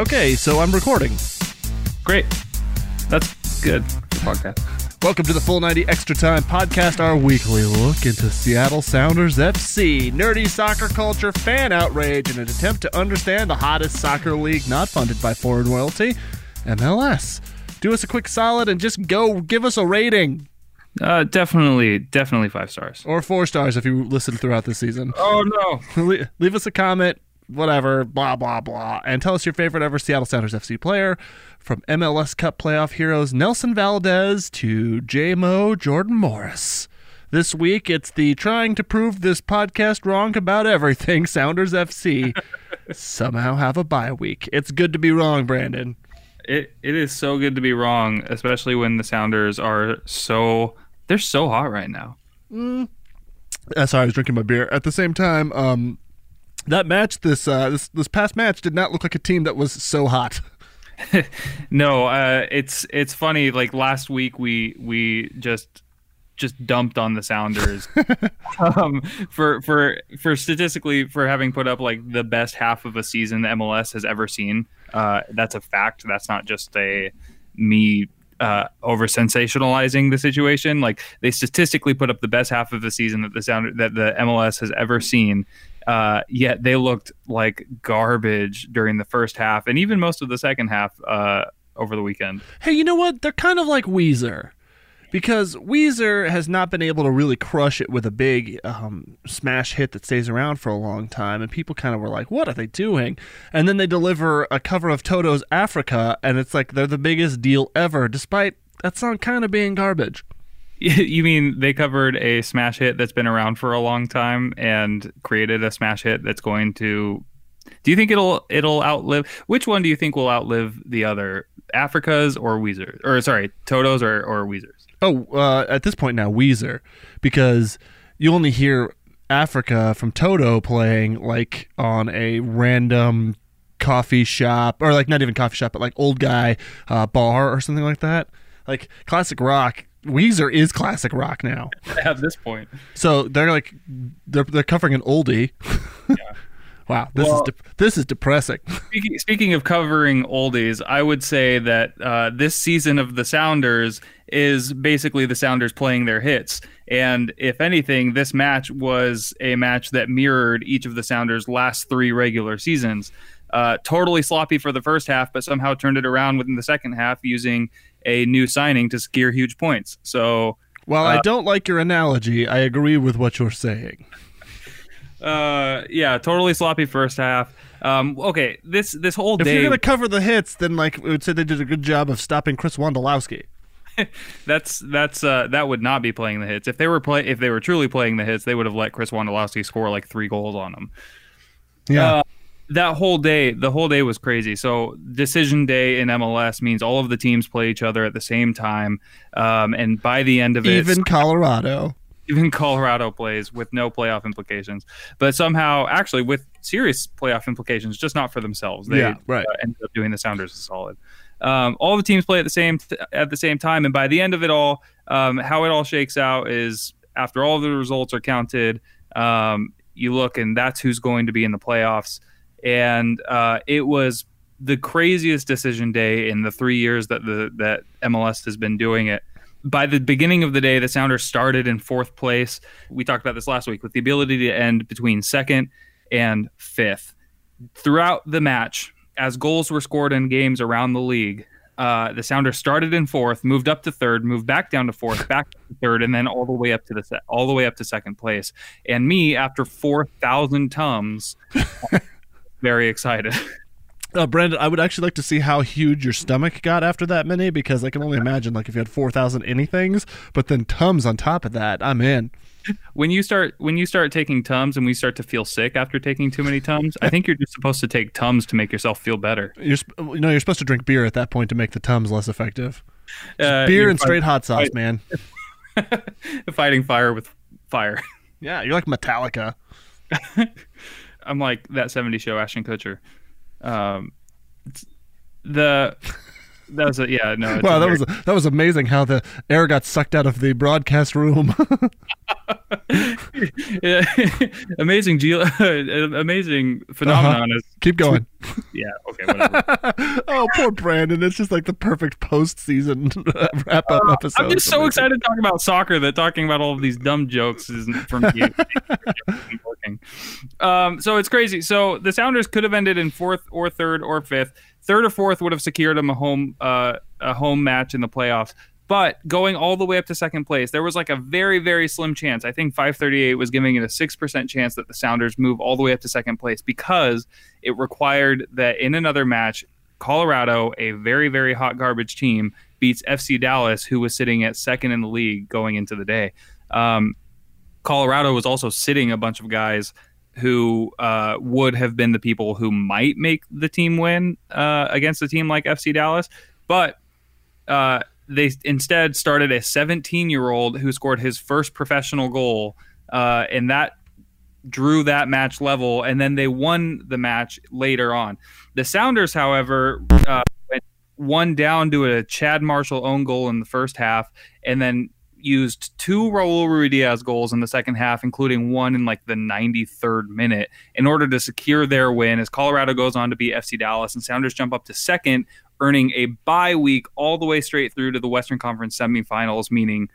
Okay, so I'm recording. Great. That's good podcast. Welcome to the Full 90 Extra Time podcast, our weekly look into Seattle Sounders FC, nerdy soccer culture, fan outrage, and an attempt to understand the hottest soccer league not funded by foreign royalty, MLS. Do us a quick solid and just go give us a rating. Uh, definitely, definitely five stars. Or four stars if you listen throughout the season. Oh no! Le- leave us a comment, whatever, blah, blah, blah. And tell us your favorite ever Seattle Sounders FC player from MLS Cup playoff heroes Nelson Valdez to JMO Jordan Morris. This week, it's the trying to prove this podcast wrong about everything Sounders FC somehow have a bye week. It's good to be wrong, Brandon. It it is so good to be wrong, especially when the Sounders are so they're so hot right now. Uh, sorry, I was drinking my beer. At the same time, um, that match, this uh, this this past match, did not look like a team that was so hot. No, uh, it's it's funny. Like last week, we we just just dumped on the Sounders um, for for for statistically for having put up like the best half of a season the MLS has ever seen. Uh, that's a fact. That's not just a me uh, over sensationalizing the situation. Like they statistically put up the best half of the season that the sound that the MLS has ever seen. Uh, yet they looked like garbage during the first half and even most of the second half uh, over the weekend. Hey, you know what? They're kind of like Weezer. Because Weezer has not been able to really crush it with a big um, smash hit that stays around for a long time, and people kind of were like, "What are they doing?" And then they deliver a cover of Toto's "Africa," and it's like they're the biggest deal ever, despite that song kind of being garbage. you mean they covered a smash hit that's been around for a long time and created a smash hit that's going to do you think it'll it'll outlive which one do you think will outlive the other africa's or weezer or sorry toto's or, or weezer's Oh, uh, at this point now, Weezer, because you only hear Africa from Toto playing like on a random coffee shop, or like not even coffee shop, but like old guy uh, bar or something like that. Like classic rock. Weezer is classic rock now. at this point So they're like they're they're covering an oldie. wow, this Well- is de- this is depressing. Speaking, speaking of covering oldies, I would say that uh, this season of the Sounders is basically the Sounders playing their hits. And if anything, this match was a match that mirrored each of the Sounders' last three regular seasons. Uh, totally sloppy for the first half, but somehow turned it around within the second half using a new signing to secure huge points. So While I don't like your analogy, I agree with what you're saying. Uh, yeah, totally sloppy first half. Um, okay, this this whole If day. you're gonna cover the hits, then like we would say they did a good job of stopping Chris Wondolowski. that's that's uh, that would not be playing the hits. If they were play if they were truly playing the hits, they would have let Chris Wondolowski score like three goals on them. Yeah. Uh, that whole day, the whole day was crazy. So decision day in MLS means all of the teams play each other at the same time, um, and by the end of it, Even Colorado. even Colorado plays with no playoff implications, but somehow actually with serious playoff implications, just not for themselves. They Yeah, right. uh, ended up doing the Sounders a solid. Um, all the teams play at the same at the same time, and by the end of it all, um, how it all shakes out is after all the results are counted, um, you look and that's who's going to be in the playoffs. And uh, it was the craziest decision day in the three years that the that MLS has been doing it by the beginning of the day, the Sounders started in fourth place. We talked about this last week with the ability to end between second and fifth. Throughout the match, as goals were scored in games around the league, uh, the Sounders started in fourth, moved up to third, moved back down to fourth, back to third, and then all the way up to the se- all the way up to second place. And me, after four thousand tums, very excited. Uh, Brandon, I would actually like to see how huge your stomach got after that many because I can only imagine like if you had four thousand anythings, but then tums on top of that. I'm in. when you start when you start taking tums and we start to feel sick after taking too many tums, I think you're just supposed to take tums to make yourself feel better. You're sp- you know you're supposed to drink beer at that point to make the tums less effective. Uh, beer and straight hot sauce, fight- man. fighting fire with fire. Yeah, you're like Metallica. I'm like that 70 show Ashton Kutcher. Um, the that was a yeah no. Wow, that was that was amazing how the air got sucked out of the broadcast room. Yeah, amazing geo amazing phenomenon is Keep going. yeah okay whatever. oh, poor Brandon. It's just like the perfect postseason wrap up episode. Uh, I'm just so excited talking about soccer that talking about all of these dumb jokes isn't for me. Um, so it's crazy. So the Sounders could have ended in fourth or third or fifth. Third or fourth would have secured them a home uh, a home match in the playoffs. But going all the way up to second place, there was like a very, very slim chance. I think 538 was giving it a 6% chance that the Sounders move all the way up to second place because it required that in another match, Colorado, a very, very hot garbage team, beats FC Dallas, who was sitting at second in the league going into the day. Um, Colorado was also sitting a bunch of guys who uh, would have been the people who might make the team win uh, against a team like FC Dallas, but uh, they instead started a 17 year old who scored his first professional goal, uh, and that drew that match level, and then they won the match later on. The Sounders, however, uh, went one down to a Chad Marshall own goal in the first half, and then used two Raul Ruidiaz goals in the second half, including one in like the 93rd minute, in order to secure their win. As Colorado goes on to beat FC Dallas, and Sounders jump up to second, earning a bye week all the way straight through to the Western Conference semifinals, meaning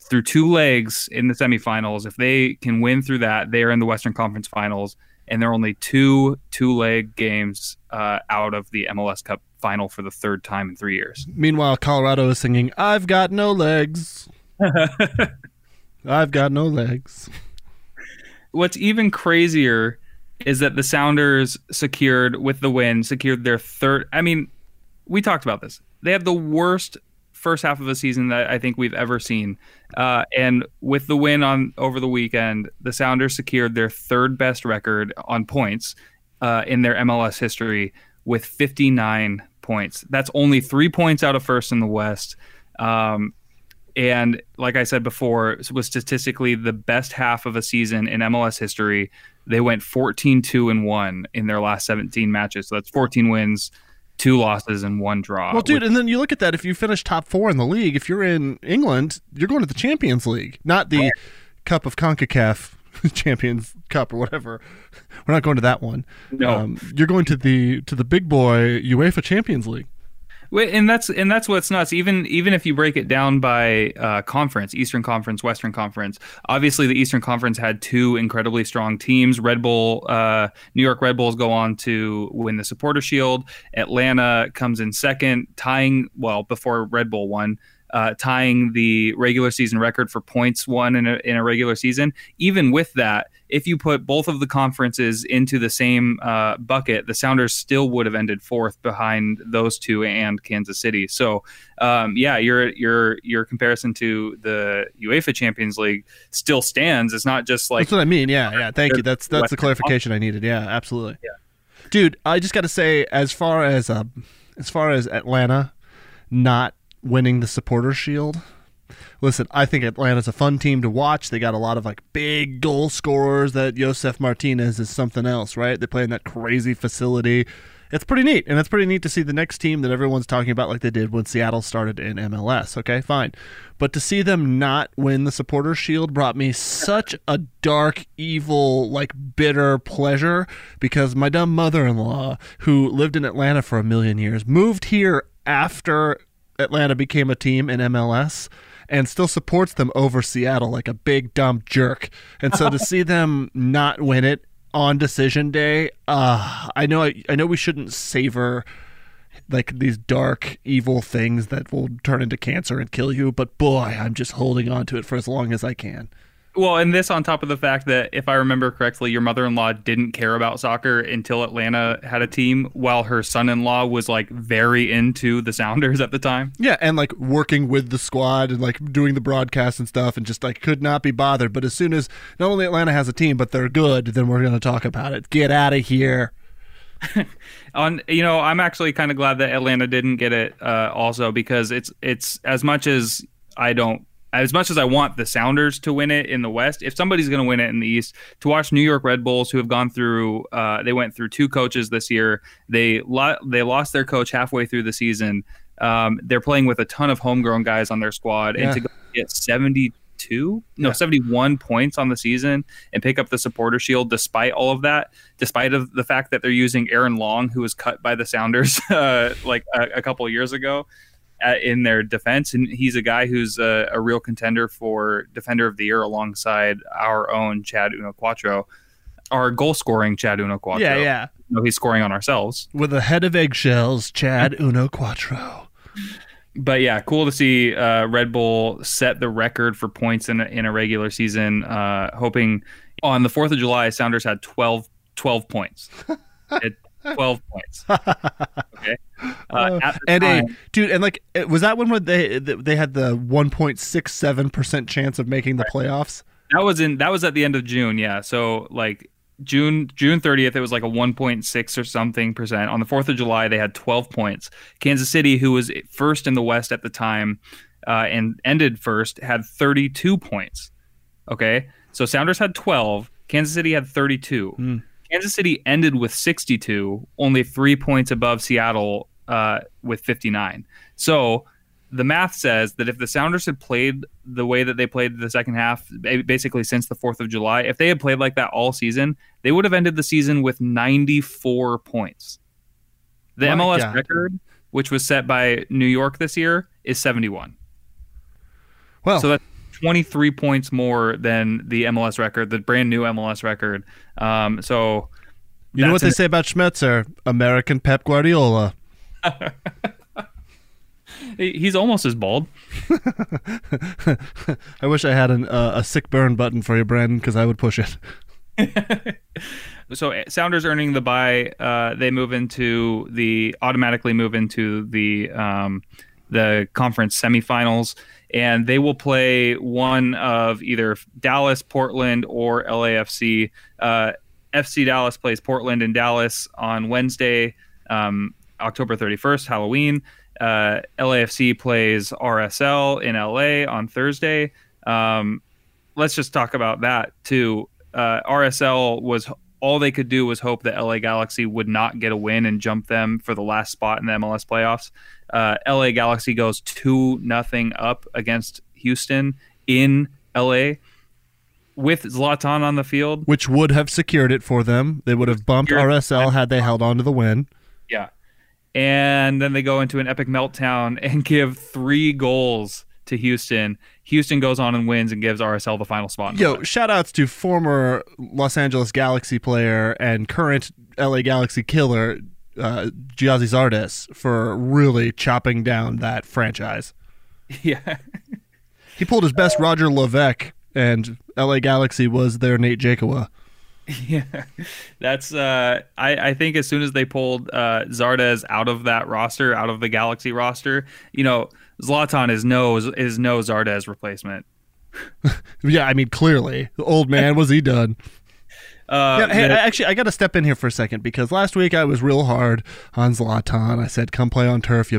through two legs in the semifinals. If they can win through that, they are in the Western Conference finals, and they're only two two leg games uh, out of the MLS Cup final for the third time in three years. Meanwhile, Colorado is singing, I've got no legs. I've got no legs. What's even crazier is that the Sounders secured with the win, secured their third. I mean, we talked about this. They have the worst first half of a season that I think we've ever seen. Uh, and with the win on over the weekend, the Sounders secured their third best record on points uh, in their MLS history with 59 points. That's only three points out of first in the West. Um, and like I said before, was statistically the best half of a season in MLS history. They went 14 2 and 1 in their last 17 matches. So that's 14 wins, two losses, and one draw. Well, dude, which- and then you look at that. If you finish top four in the league, if you're in England, you're going to the Champions League, not the Cup of CONCACAF Champions Cup or whatever. We're not going to that one. No. Um, you're going to the to the big boy UEFA Champions League. And that's and that's what's nuts. Even even if you break it down by uh, conference, Eastern Conference, Western Conference. Obviously, the Eastern Conference had two incredibly strong teams. Red Bull, uh, New York Red Bulls go on to win the Supporter Shield. Atlanta comes in second, tying well before Red Bull won. Uh, tying the regular season record for points won in a, in a regular season. Even with that, if you put both of the conferences into the same uh, bucket, the Sounders still would have ended fourth behind those two and Kansas City. So, um, yeah, your your your comparison to the UEFA Champions League still stands. It's not just like that's what I mean. Yeah, yeah. Thank you. That's that's the clarification I needed. Yeah, absolutely. Yeah, dude. I just got to say, as far as uh, as far as Atlanta not winning the Supporter Shield listen, I think Atlanta's a fun team to watch. They got a lot of like big goal scorers. That Josef Martinez is something else, right? They play in that crazy facility. It's pretty neat, and it's pretty neat to see the next team that everyone's talking about, like they did when Seattle started in MLS. Okay, fine, but to see them not win the Supporters Shield brought me such a dark, evil, like bitter pleasure because my dumb mother-in-law, who lived in Atlanta for a million years, moved here after Atlanta became a team in MLS and still supports them over Seattle like a big dumb jerk. And so to see them not win it on decision day, uh, I know I, I know we shouldn't savor like these dark evil things that will turn into cancer and kill you, but boy, I'm just holding on to it for as long as I can. Well, and this on top of the fact that if I remember correctly, your mother-in-law didn't care about soccer until Atlanta had a team, while her son-in-law was like very into the Sounders at the time. Yeah, and like working with the squad and like doing the broadcast and stuff, and just like could not be bothered. But as soon as not only Atlanta has a team, but they're good, then we're going to talk about it. Get out of here. on you know i'm actually kind of glad that atlanta didn't get it uh, also because it's it's as much as i don't as much as I want the Sounders to win it in the West, if somebody's going to win it in the East, to watch New York Red Bulls, who have gone through, uh, they went through two coaches this year. They lo- they lost their coach halfway through the season. Um, they're playing with a ton of homegrown guys on their squad, yeah. and to get seventy two, no, yeah. seventy one points on the season and pick up the Supporter Shield, despite all of that, despite of the fact that they're using Aaron Long, who was cut by the Sounders uh, like a, a couple years ago in their defense, and he's a guy who's a, a, real contender for Defender of the Year alongside our own Chad Uno our goal scoring Chad Uno Yeah, yeah. You know, he's scoring on ourselves with a head of eggshells, Chad Uno But yeah, cool to see uh, Red Bull set the record for points in a, in a regular season. Uh, hoping on the Fourth of July, Sounders had 12, 12 points. 12 points. Okay. Uh, uh, and time, a dude, and like, was that one where they they had the 1.67 percent chance of making the right. playoffs? That was in that was at the end of June. Yeah. So like June June 30th, it was like a 1.6 or something percent. On the 4th of July, they had 12 points. Kansas City, who was first in the West at the time uh, and ended first, had 32 points. Okay. So Sounders had 12. Kansas City had 32. Mm. Kansas City ended with 62, only three points above Seattle uh, with 59. So the math says that if the Sounders had played the way that they played the second half, basically since the 4th of July, if they had played like that all season, they would have ended the season with 94 points. The MLS God. record, which was set by New York this year, is 71. Well, so that's 23 points more than the MLS record, the brand new MLS record. Um, so you know what they say about Schmetzer? American Pep Guardiola. He's almost as bald. I wish I had an, uh, a sick burn button for you, Brandon, because I would push it. so eh, Sounders earning the buy, uh, they move into the automatically move into the um, the conference semifinals, and they will play one of either Dallas, Portland, or LAFC. Uh, FC Dallas plays Portland and Dallas on Wednesday, um, October 31st, Halloween. Uh, LAFC plays RSL in LA on Thursday. Um, let's just talk about that too. Uh, RSL was all they could do was hope that LA Galaxy would not get a win and jump them for the last spot in the MLS playoffs. Uh, LA Galaxy goes two nothing up against Houston in LA with Zlatan on the field, which would have secured it for them. They would have bumped RSL had they held on to the win. Yeah, and then they go into an epic meltdown and give three goals to Houston. Houston goes on and wins and gives RSL the final spot. Yo, shout outs to former Los Angeles Galaxy player and current LA Galaxy killer uh, Gyasi Zardes for really chopping down that franchise. Yeah. he pulled his best Roger Levesque, and LA Galaxy was their Nate Jaqua. Yeah, that's. Uh, I I think as soon as they pulled uh, Zardes out of that roster, out of the Galaxy roster, you know, Zlatan is no is no Zardes replacement. yeah, I mean, clearly, the old man was he done. Uh, yeah, hey, actually, I got to step in here for a second because last week I was real hard on Zlatan. I said, "Come play on turf, you."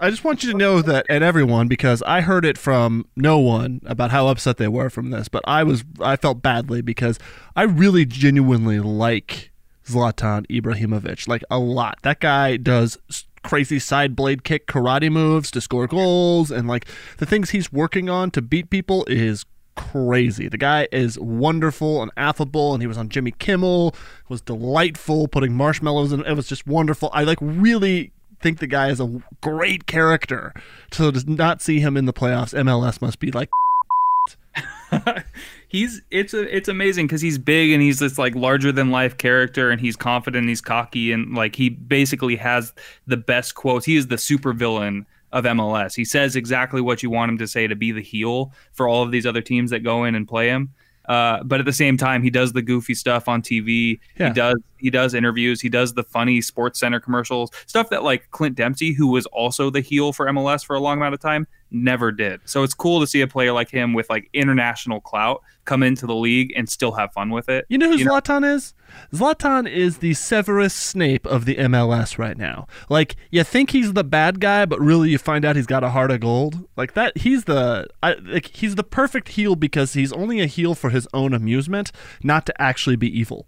I just want you to know that, and everyone, because I heard it from no one about how upset they were from this, but I was, I felt badly because I really genuinely like Zlatan Ibrahimovic, like a lot. That guy does crazy side blade kick karate moves to score goals, and like the things he's working on to beat people is crazy. The guy is wonderful and affable, and he was on Jimmy Kimmel, was delightful, putting marshmallows in. It was just wonderful. I like really think the guy is a great character. So to not see him in the playoffs, MLS must be like he's it's a, it's amazing because he's big and he's this like larger than life character and he's confident, he's cocky, and like he basically has the best quotes. He is the super villain of MLS. He says exactly what you want him to say to be the heel for all of these other teams that go in and play him. Uh, but at the same time, he does the goofy stuff on TV. Yeah. He does he does interviews. He does the funny Sports Center commercials, stuff that like Clint Dempsey, who was also the heel for MLS for a long amount of time, never did. So it's cool to see a player like him with like international clout come into the league and still have fun with it. You know who You know- Zlatan is? Zlatan is the Severus Snape of the MLS right now. Like you think he's the bad guy, but really you find out he's got a heart of gold. Like that, he's the I, like he's the perfect heel because he's only a heel for his own amusement, not to actually be evil.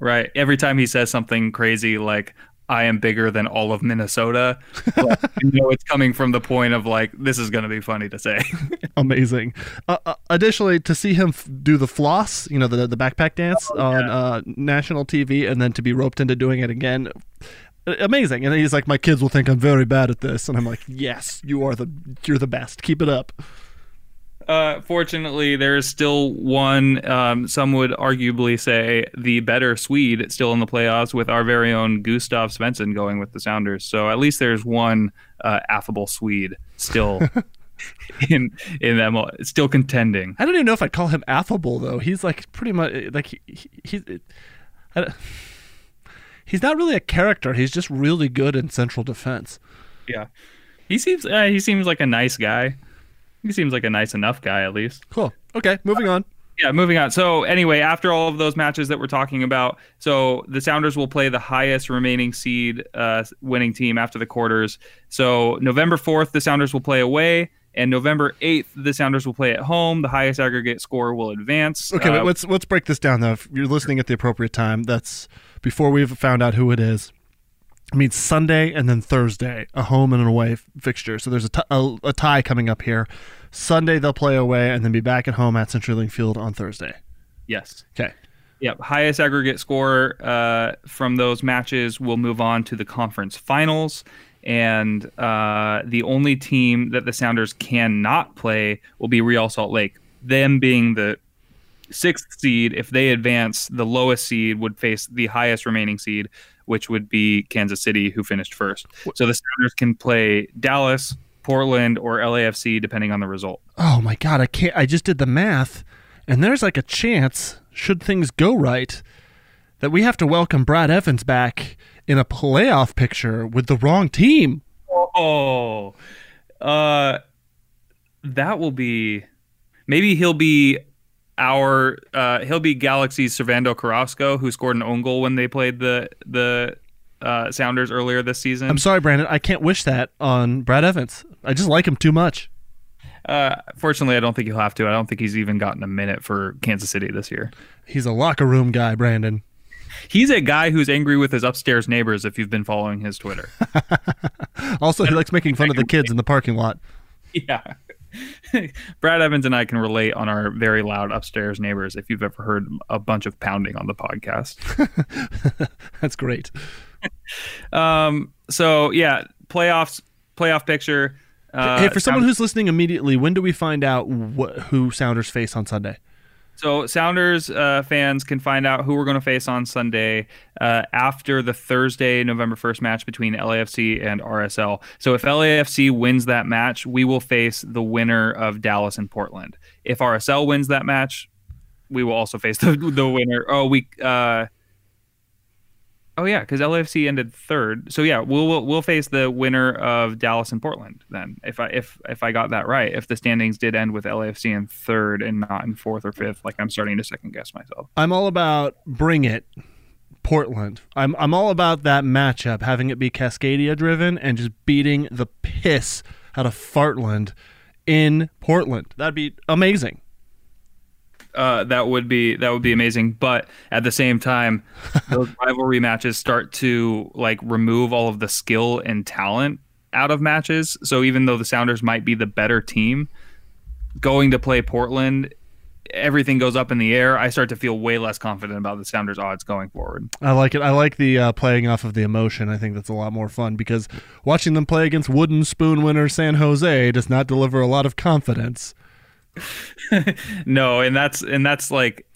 Right. Every time he says something crazy like I am bigger than all of Minnesota, like, you know it's coming from the point of like this is going to be funny to say. Amazing. Uh, uh, additionally, to see him f- do the floss, you know, the the backpack dance Oh, on uh, national TV, and then to be roped into doing it again. Amazing, and he's like, "My kids will think I'm very bad at this," and I'm like, "Yes, you are the you're the best. Keep it up." Uh, fortunately, there is still one. Um, some would arguably say the better Swede still in the playoffs, with our very own Gustav Svensson going with the Sounders. So at least there's one uh, affable Swede still in in them, still contending. I don't even know if I'd call him affable though. He's like pretty much like he, he, he's I don't- he's not really a character. He's just really good in central defense. Yeah, he seems uh, he seems like a nice guy. He seems like a nice enough guy at least. Cool. Okay, moving on. Yeah, moving on. So anyway, after all of those matches that we're talking about, so the Sounders will play the highest remaining seed uh, winning team after the quarters. So November fourth, the Sounders will play away, and November eighth, the Sounders will play at home. The highest aggregate score will advance. Okay, Uh, let's let's break this down though. If you're listening at the appropriate time, that's before we've found out who it is. Means Sunday and then Thursday, a home and an away f- fixture. So there's a, t- a, a tie coming up here. Sunday they'll play away and then be back at home at CenturyLink Field on Thursday. yes. Okay. Yep, highest aggregate score uh, from those matches will move on to the conference finals, and uh, the only team that the Sounders cannot play will be Real Salt Lake. Them being the sixth seed, if they advance, the lowest seed would face the highest remaining seed, which would be Kansas City, who finished first. So the Sounders can play Dallas, Portland, or LAFC depending on the result. Oh my god, I can't I just did the math and there's like a chance should things go right that we have to welcome Brad Evans back in a playoff picture with the wrong team. Oh, uh, that will be. Maybe he'll be our. Uh, he'll be Galaxy's Servando Carrasco, who scored an own goal when they played the the uh, Sounders earlier this season. I'm sorry, Brandon. I can't wish that on Brad Evans. I just like him too much. Uh, fortunately, I don't think he'll have to. I don't think he's even gotten a minute for Kansas City this year. He's a locker room guy, Brandon. He's a guy who's angry with his upstairs neighbors. If you've been following his Twitter, Also, he likes making fun of the kids in the parking lot. yeah. Brad Evans and I can relate on our very loud upstairs neighbors. If you've ever heard a bunch of pounding on the podcast. That's great. Um. So yeah, playoffs, playoff picture. Uh, hey, for someone Sound- who's listening immediately, when do we find out wh- who Sounders face on Sunday? So Sounders uh, fans can find out who we're going to face on Sunday uh, after the Thursday, November first match between LAFC and RSL. So if LAFC wins that match, we will face the winner of Dallas and Portland. If RSL wins that match, we will also face the the winner. Oh, we. Uh, oh yeah, because LAFC ended third. So yeah, we'll, we'll we'll face the winner of Dallas and Portland then. If I if if I got that right, if the standings did end with LAFC in third and not in fourth or fifth, like I'm starting to second guess myself. I'm all about bring it. Portland. I'm I'm all about that matchup, having it be Cascadia driven and just beating the piss out of Fartland in Portland. That'd be amazing. Uh, that would be that would be amazing. But at the same time, those rivalry matches start to like remove all of the skill and talent out of matches. So even though the Sounders might be the better team, going to play Portland, everything goes up in the air. I start to feel way less confident about the Sounders' odds going forward. I like it. I like the uh, playing off of the emotion. I think that's a lot more fun because watching them play against wooden spoon winner San Jose does not deliver a lot of confidence. no, and that's and that's like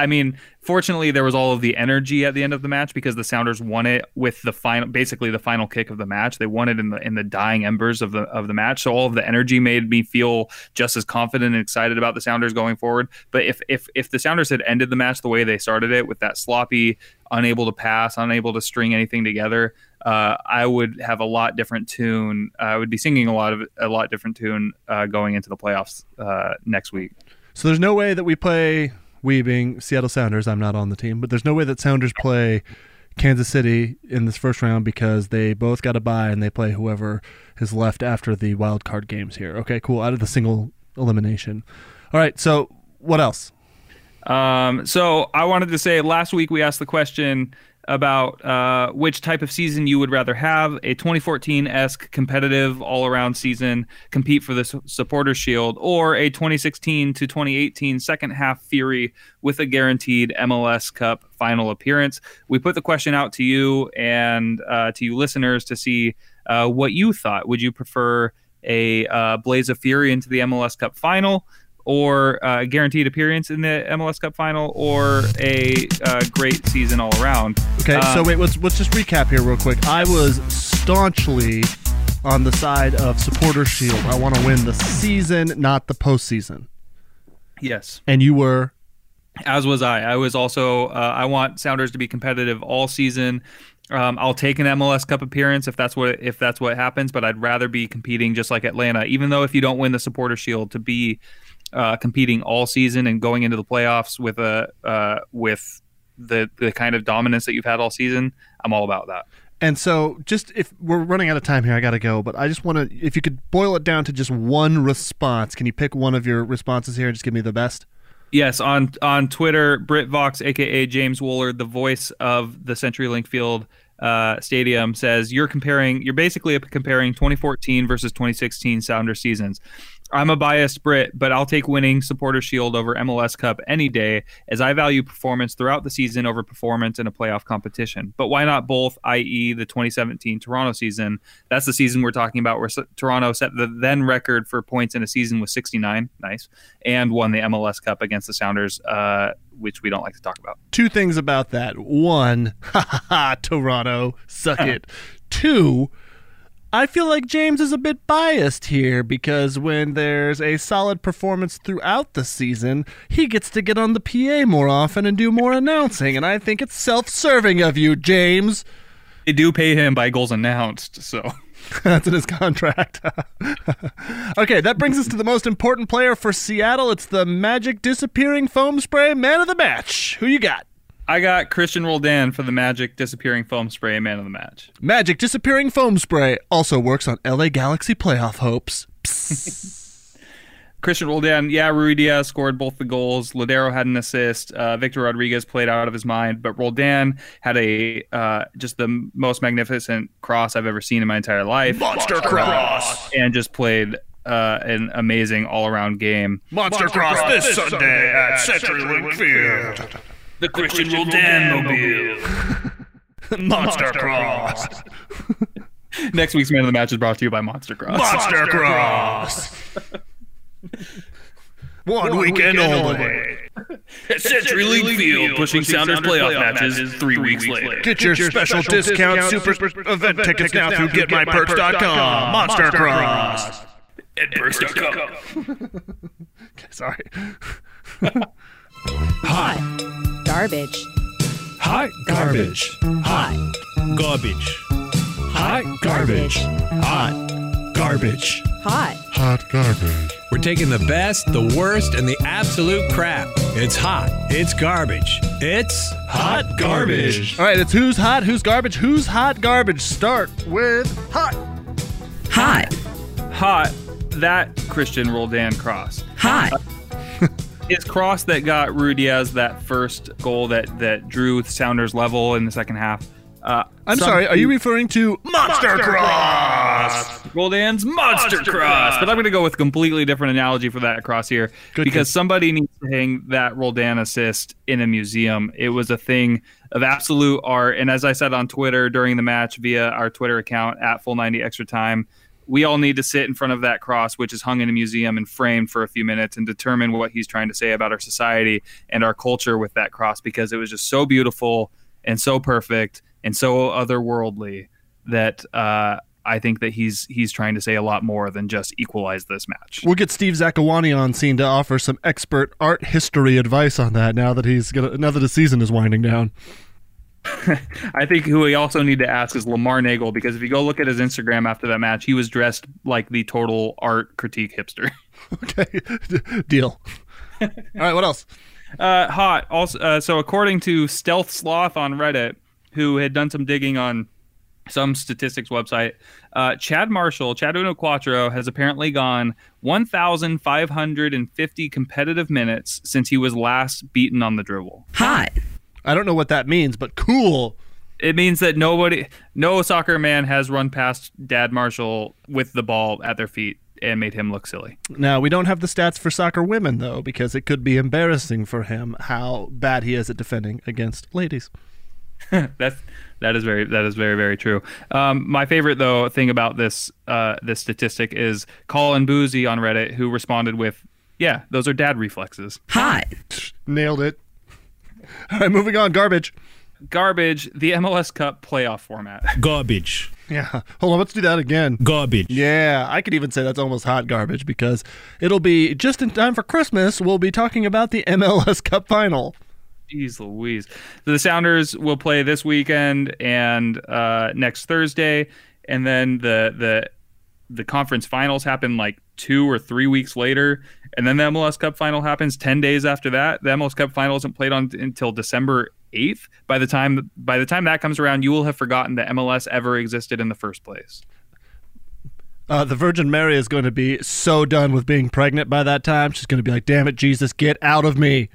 I mean, fortunately, there was all of the energy at the end of the match because the Sounders won it with the final, basically the final kick of the match. They won it in the in the dying embers of the of the match. So all of the energy made me feel just as confident and excited about the Sounders going forward. But if if if the Sounders had ended the match the way they started it with that sloppy, unable to pass, unable to string anything together, uh, I would have a lot different tune. I would be singing a lot of a lot different tune uh, going into the playoffs uh, next week. So there's no way that we play we being Seattle Sounders, I'm not on the team, but there's no way that Sounders play Kansas City in this first round because they both got a bye and they play whoever is left after the wild card games here. Okay, cool. Out of the single elimination. All right, so what else? Um, so I wanted to say last week we asked the question about uh, which type of season you would rather have a 2014 esque competitive all around season, compete for the su- supporter shield, or a 2016 to 2018 second half fury with a guaranteed MLS Cup final appearance. We put the question out to you and uh, to you listeners to see uh, what you thought. Would you prefer a uh, Blaze of Fury into the MLS Cup final? Or a guaranteed appearance in the MLS Cup final, or a uh, great season all around. Okay, Um, so wait, let's let's just recap here real quick. I was staunchly on the side of supporter shield. I want to win the season, not the postseason. Yes, And you were as was I. I was also. Uh, I want Sounders to be competitive all season. Um, I'll take an MLS Cup appearance if that's what if that's what happens, but I'd rather be competing just like Atlanta. Even though if you don't win the Supporter Shield, to be uh, competing all season and going into the playoffs with a uh, with the the kind of dominance that you've had all season, I'm all about that. And so, just if we're running out of time here, I got to go. But I just want to, if you could boil it down to just one response, can you pick one of your responses here and just give me the best? Yes, on on Twitter, Britt Vox, aka James Woolard, the voice of the CenturyLink Field uh, Stadium, says you're comparing. You're basically comparing 2014 versus 2016 Sounder seasons. I'm a biased Brit, but I'll take winning Supporter Shield over MLS Cup any day, as I value performance throughout the season over performance in a playoff competition. But why not both? I.e., the 2017 Toronto season. That's the season we're talking about, where Toronto set the then record for points in a season with 69, nice, and won the MLS Cup against the Sounders, uh, which we don't like to talk about. Two things about that. One, ha ha ha, Toronto, suck it. Two, I feel like James is a bit biased here because when there's a solid performance throughout the season, he gets to get on the PA more often and do more announcing. And I think it's self serving of you, James. They do pay him by goals announced, so. That's in his contract. okay, that brings us to the most important player for Seattle. It's the Magic Disappearing Foam Spray Man of the Match. Who you got? I got Christian Roldan for the Magic disappearing foam spray man of the match. Magic Disappearing Foam Spray also works on LA Galaxy playoff hopes. Christian Roldan, yeah, Ruidiaz scored both the goals. Lodeiro had an assist. Uh, Victor Rodriguez played out of his mind, but Roldan had a uh, just the most magnificent cross I've ever seen in my entire life. Monster cross. and just played uh, an amazing all-around game. Monster cross this Sunday at CenturyLink Field. The Christian Roldan mobile. Monster cross. Next week's man of the match is brought to you by Monster Cross. Monster cross. One weekend only. At CenturyLink Field, pushing Sounders playoff matches three weeks later. Get your special discount super event tickets now through GetMyPerks.com. Monster cross. At Perks.com. Sorry. Hot. Garbage. Hot garbage. Hot garbage. Hot garbage. Hot garbage. Hot. Hot garbage. We're taking the best, the worst, and the absolute crap. It's hot. It's garbage. It's hot garbage. All right, it's who's hot, who's garbage, who's hot garbage. Start with hot. Hot. Hot. That Christian Roldan cross. Hot. His cross that got Ruidiaz that first goal that that drew Sounders level in the second half. Uh, I'm some- sorry, are you referring to Monster Cross? Roldan's monster, cross. But I'm going to go with a completely different analogy for that cross here Good, because good. somebody needs to hang that Roldan assist in a museum. It was a thing of absolute art. And as I said on Twitter during the match via our Twitter account at Full 90 Extra Time, we all need to sit in front of that cross, which is hung in a museum and framed for a few minutes and determine what he's trying to say about our society and our culture with that cross because it was just so beautiful and so perfect and so otherworldly that uh, I think that he's he's trying to say a lot more than just equalize this match. We'll get Steve Zakuani on scene to offer some expert art history advice on that now that he's gonna now that the season is winding down. I think who we also need to ask is Lamar Neagle because if you go look at his Instagram after that match, he was dressed like the total art critique hipster. Okay, deal. All right, what else? Uh, hot. Also, uh, so according to Stealth Sloth on Reddit, who had done some digging on some statistics website, uh, Chad Marshall, Chad Uno Quattro, has apparently gone 1,550 competitive minutes since he was last beaten on the dribble. Hot. I don't know what that means, but cool. It means that nobody, no soccer man has run past Dad Marshall with the ball at their feet and made him look silly. Now we don't have the stats for soccer women though, because it could be embarrassing for him how bad he is at defending against ladies. That's that is very that is very very true. Um, my favorite though thing about this uh, this statistic is Colin Boozy on Reddit who responded with, "Yeah, those are dad reflexes." Hot. Nailed it. All right, moving on. Garbage. Garbage. The MLS Cup playoff format. Garbage. Yeah. Hold on. Let's do that again. Garbage. Yeah, I could even say that's almost hot garbage because it'll be just in time for Christmas. We'll be talking about the MLS Cup final. Jeez Louise. The Sounders will play this weekend and uh, next Thursday, and then the the the conference finals happen like two or three weeks later, and then the MLS Cup final happens ten days after that. The MLS Cup final isn't played on until December eighth. By the time by the time that comes around, you will have forgotten that MLS ever existed in the first place. Uh, the Virgin Mary is going to be so done with being pregnant by that time. She's going to be like, "Damn it, Jesus, get out of me!"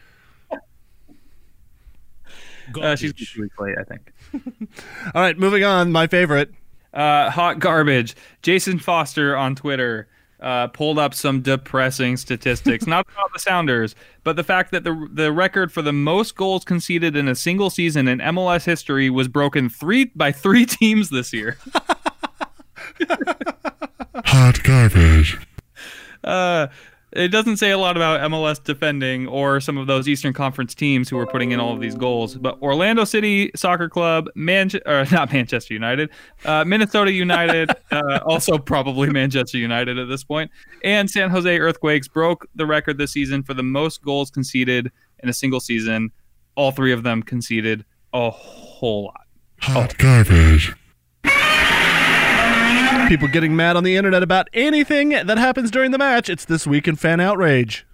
Uh, she's two weeks late, I think. All right, moving on. My favorite. Uh, hot garbage. Jason Foster on Twitter uh, pulled up some depressing statistics, not about the Sounders, but the fact that the the record for the most goals conceded in a single season in MLS history was broken three by three teams this year. Hot garbage. Uh, it doesn't say a lot about MLS defending or some of those Eastern Conference teams who were putting in all of these goals. But Orlando City Soccer Club, Manche- or not Manchester United, uh, Minnesota United, uh, also probably Manchester United at this point, and San Jose Earthquakes broke the record this season for the most goals conceded in a single season. All three of them conceded a whole lot. Hot garbage. People getting mad on the internet about anything that happens during the match. It's this week in fan outrage.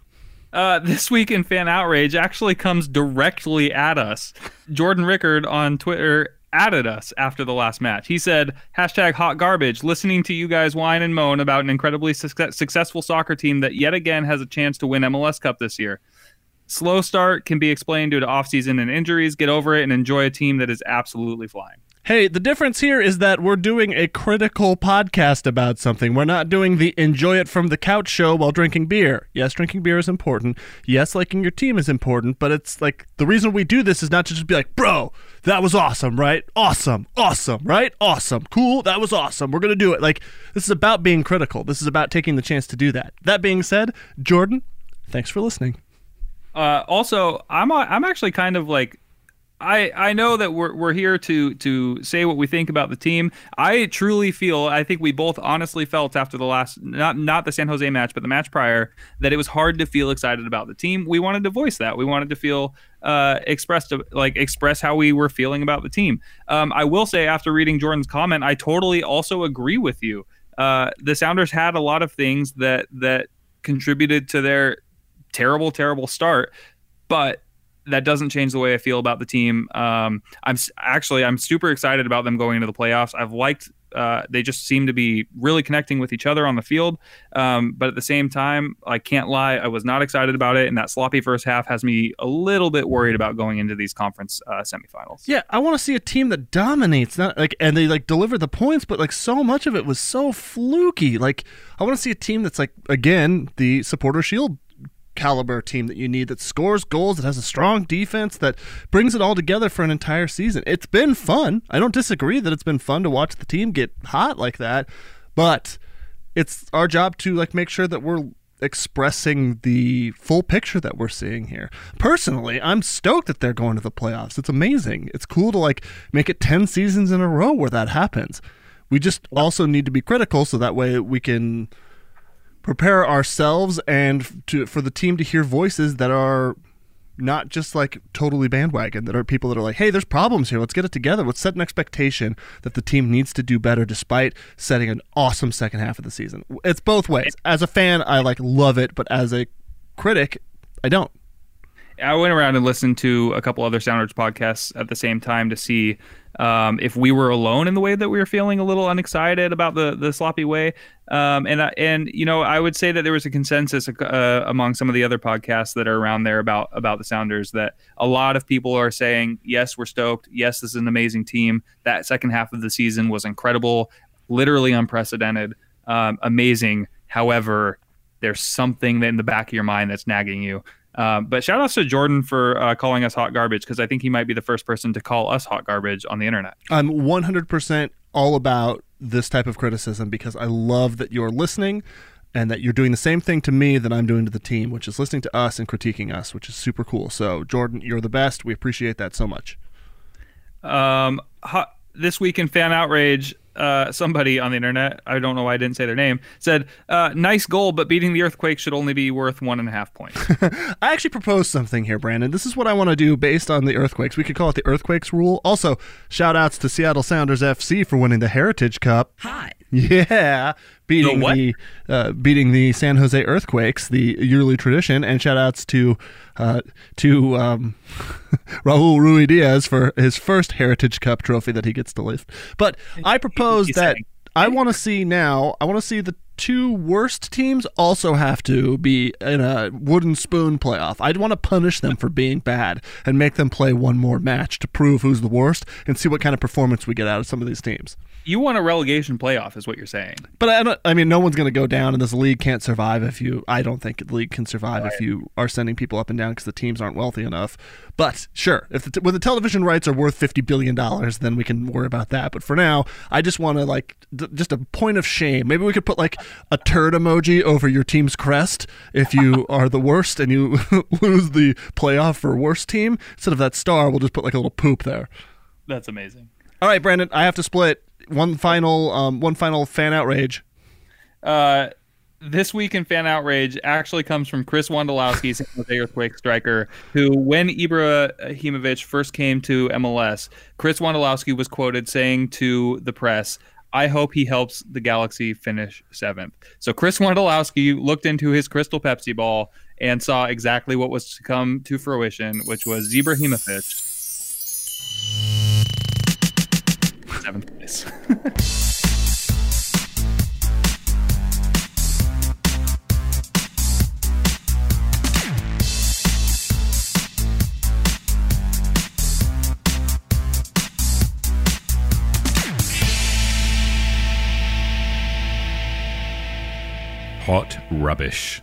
Uh, this week in fan outrage actually comes directly at us. Jordan Rickard on Twitter added us after the last match. He said, hashtag hot garbage, listening to you guys whine and moan about an incredibly success- successful soccer team that yet again has a chance to win MLS Cup this year. Slow start can be explained due to offseason and injuries. Get over it and enjoy a team that is absolutely flying. Hey, the difference here is that we're doing a critical podcast about something. We're not doing the enjoy it from the couch show while drinking beer. Yes, drinking beer is important. Yes, liking your team is important, but it's like the reason we do this is not to just be like, bro, that was awesome, right? Awesome, awesome, right? Awesome, cool, that was awesome. We're going to do it. Like, this is about being critical. This is about taking the chance to do that. That being said, Jordan, thanks for listening. Uh, also, I'm I'm actually kind of like I, I know that we're, we're here to to say what we think about the team. I truly feel I think we both honestly felt after the last not not the San Jose match but the match prior that it was hard to feel excited about the team. We wanted to voice that. We wanted to feel uh, expressed like express how we were feeling about the team. Um, I will say after reading Jordan's comment, I totally also agree with you. Uh, the Sounders had a lot of things that that contributed to their terrible terrible start, but that doesn't change the way I feel about the team. Um, I'm actually I'm super excited about them going into the playoffs. I've liked uh, they just seem to be really connecting with each other on the field. Um, but at the same time, I can't lie, I was not excited about it, and that sloppy first half has me a little bit worried about going into these conference uh, semifinals. Yeah, I want to see a team that dominates, not like and they like deliver the points, but like so much of it was so fluky. Like I want to see a team that's like again the supporter shield caliber team that you need that scores goals, that has a strong defense, that brings it all together for an entire season. It's been fun. I don't disagree that it's been fun to watch the team get hot like that, but it's our job to like make sure that we're expressing the full picture that we're seeing here. Personally, I'm stoked that they're going to the playoffs. It's amazing. It's cool to like make it 10 seasons in a row where that happens. We just also need to be critical so that way we can prepare ourselves and to for the team to hear voices that are not just like totally bandwagon that are people that are like hey there's problems here. Let's get it together. Let's set an expectation that the team needs to do better despite setting an awesome second half of the season. It's both ways. As a fan i like love it but as a critic i don't. I went around and listened to a couple other Sounders podcasts at the same time to see um, if we were alone in the way that we were feeling a little unexcited about the the sloppy way. Um, and and you know, I would say that there was a consensus uh, among some of the other podcasts that are around there about about the Sounders that a lot of people are saying, yes, we're stoked. Yes, this is an amazing team. That second half of the season was incredible, literally unprecedented, um, amazing. However, there's something in the back of your mind that's nagging you. Uh, but shout outs to Jordan for uh, calling us hot garbage because I think he might be the first person to call us hot garbage on the internet. I'm 100% all about this type of criticism because I love that you're listening and that you're doing the same thing to me that I'm doing to the team, which is listening to us and critiquing us, which is super cool. So, Jordan, you're the best. We appreciate that so much. Um, hot, this week in fan outrage, uh, somebody on the internet, I don't know why I didn't say their name, said, uh, "Nice goal, but beating the earthquake should only be worth one and a half points." I actually proposed something here, Brandon. This is what I want to do based on the earthquakes. We could call it the earthquakes rule. Also, shout outs to Seattle Sounders FC for winning the Heritage Cup. Hi. Yeah, beating the, the uh, beating the San Jose Earthquakes, the yearly tradition, and shout outs to uh, to um, Raul Ruidiaz for his first Heritage Cup trophy that he gets to lift. But I propose that I want to see now. I want to see the two worst teams also have to be in a wooden spoon playoff. I'd want to punish them for being bad and make them play one more match to prove who's the worst and see what kind of performance we get out of some of these teams. You want a relegation playoff, is what you're saying. But I, don't, I mean, no one's going to go down, and this league can't survive if you. I don't think the league can survive right. if you are sending people up and down because the teams aren't wealthy enough. But sure, if the, when the television rights are worth fifty billion dollars, then we can worry about that. But for now, I just want to like d- just a point of shame. Maybe we could put like a turd emoji over your team's crest if you are the worst and you lose the playoff for worst team. Instead of that star, we'll just put like a little poop there. That's amazing. All right, Brandon, I have to split one final um, one final fan outrage. Uh, this week in fan outrage actually comes from Chris Wondolowski, San Jose Earthquake striker, who when Ibra Ibrahimovic first came to MLS, Chris Wondolowski was quoted saying to the press, I hope he helps the Galaxy finish seventh. So Chris Wondolowski looked into his crystal Pepsi ball and saw exactly what was to come to fruition, which was Ibrahimovic seventh place. Hot rubbish.